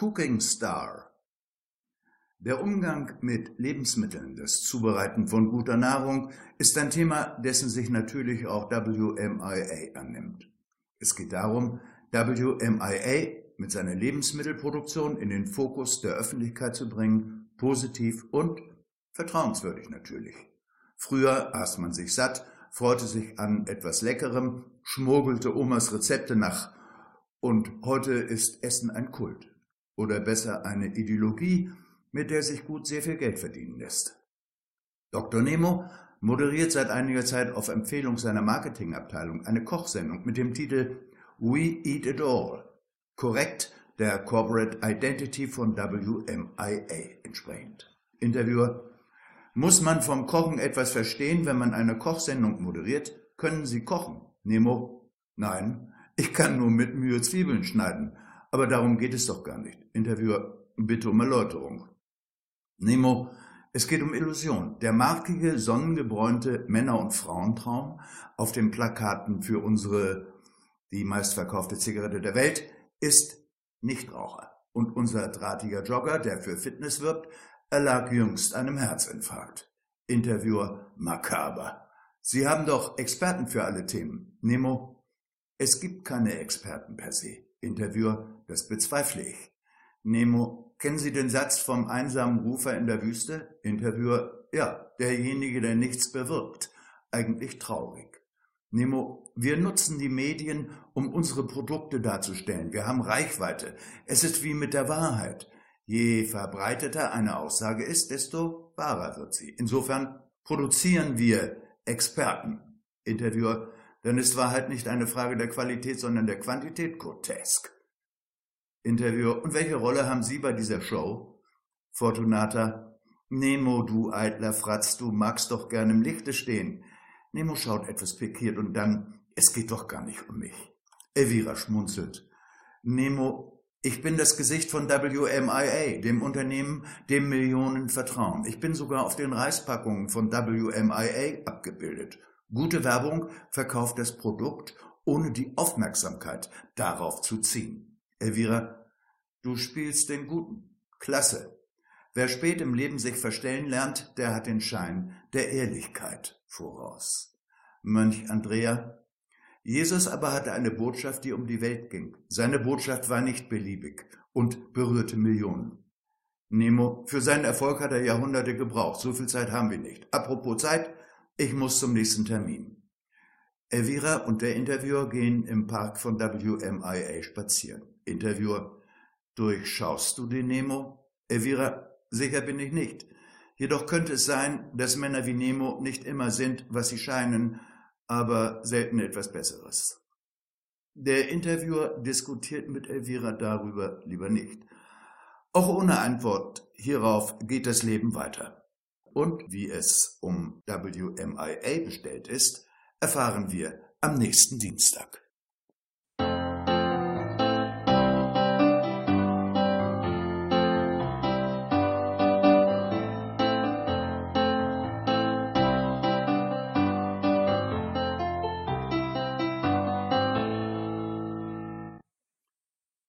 Cooking Star. Der Umgang mit Lebensmitteln, das Zubereiten von guter Nahrung, ist ein Thema, dessen sich natürlich auch WMIA annimmt. Es geht darum, WMIA mit seiner Lebensmittelproduktion in den Fokus der Öffentlichkeit zu bringen, positiv und vertrauenswürdig natürlich. Früher aß man sich satt, freute sich an etwas Leckerem, schmuggelte Omas Rezepte nach und heute ist Essen ein Kult oder besser eine Ideologie, mit der sich gut sehr viel Geld verdienen lässt. Dr. Nemo moderiert seit einiger Zeit auf Empfehlung seiner Marketingabteilung eine Kochsendung mit dem Titel We Eat It All, korrekt der Corporate Identity von WMIA entsprechend. Interviewer Muss man vom Kochen etwas verstehen, wenn man eine Kochsendung moderiert? Können Sie kochen? Nemo Nein, ich kann nur mit Mühe Zwiebeln schneiden. Aber darum geht es doch gar nicht. Interviewer, bitte um Erläuterung. Nemo, es geht um Illusion. Der markige, sonnengebräunte Männer- und Frauentraum auf den Plakaten für unsere, die meistverkaufte Zigarette der Welt, ist Nichtraucher. Und unser drahtiger Jogger, der für Fitness wirbt, erlag jüngst einem Herzinfarkt. Interviewer makaber. Sie haben doch Experten für alle Themen. Nemo, es gibt keine Experten per se. Interviewer, das bezweifle ich. Nemo, kennen Sie den Satz vom einsamen Rufer in der Wüste? Interviewer, ja, derjenige, der nichts bewirkt. Eigentlich traurig. Nemo, wir nutzen die Medien, um unsere Produkte darzustellen. Wir haben Reichweite. Es ist wie mit der Wahrheit. Je verbreiteter eine Aussage ist, desto wahrer wird sie. Insofern produzieren wir Experten. Interviewer, dann ist Wahrheit nicht eine Frage der Qualität, sondern der Quantität grotesk. Interviewer, und welche Rolle haben Sie bei dieser Show? Fortunata, Nemo, du eitler Fratz, du magst doch gern im Lichte stehen. Nemo schaut etwas pikiert und dann, es geht doch gar nicht um mich. Elvira schmunzelt. Nemo, ich bin das Gesicht von WMIA, dem Unternehmen, dem Millionen vertrauen. Ich bin sogar auf den Reispackungen von WMIA abgebildet. Gute Werbung verkauft das Produkt, ohne die Aufmerksamkeit darauf zu ziehen. Elvira, du spielst den Guten. Klasse. Wer spät im Leben sich verstellen lernt, der hat den Schein der Ehrlichkeit voraus. Mönch Andrea, Jesus aber hatte eine Botschaft, die um die Welt ging. Seine Botschaft war nicht beliebig und berührte Millionen. Nemo, für seinen Erfolg hat er Jahrhunderte gebraucht. So viel Zeit haben wir nicht. Apropos Zeit, ich muss zum nächsten Termin. Elvira und der Interviewer gehen im Park von WMIA spazieren. Interviewer, durchschaust du den Nemo? Elvira, sicher bin ich nicht. Jedoch könnte es sein, dass Männer wie Nemo nicht immer sind, was sie scheinen, aber selten etwas Besseres. Der Interviewer diskutiert mit Elvira darüber lieber nicht. Auch ohne Antwort hierauf geht das Leben weiter. Und wie es um WMIA bestellt ist, erfahren wir am nächsten Dienstag.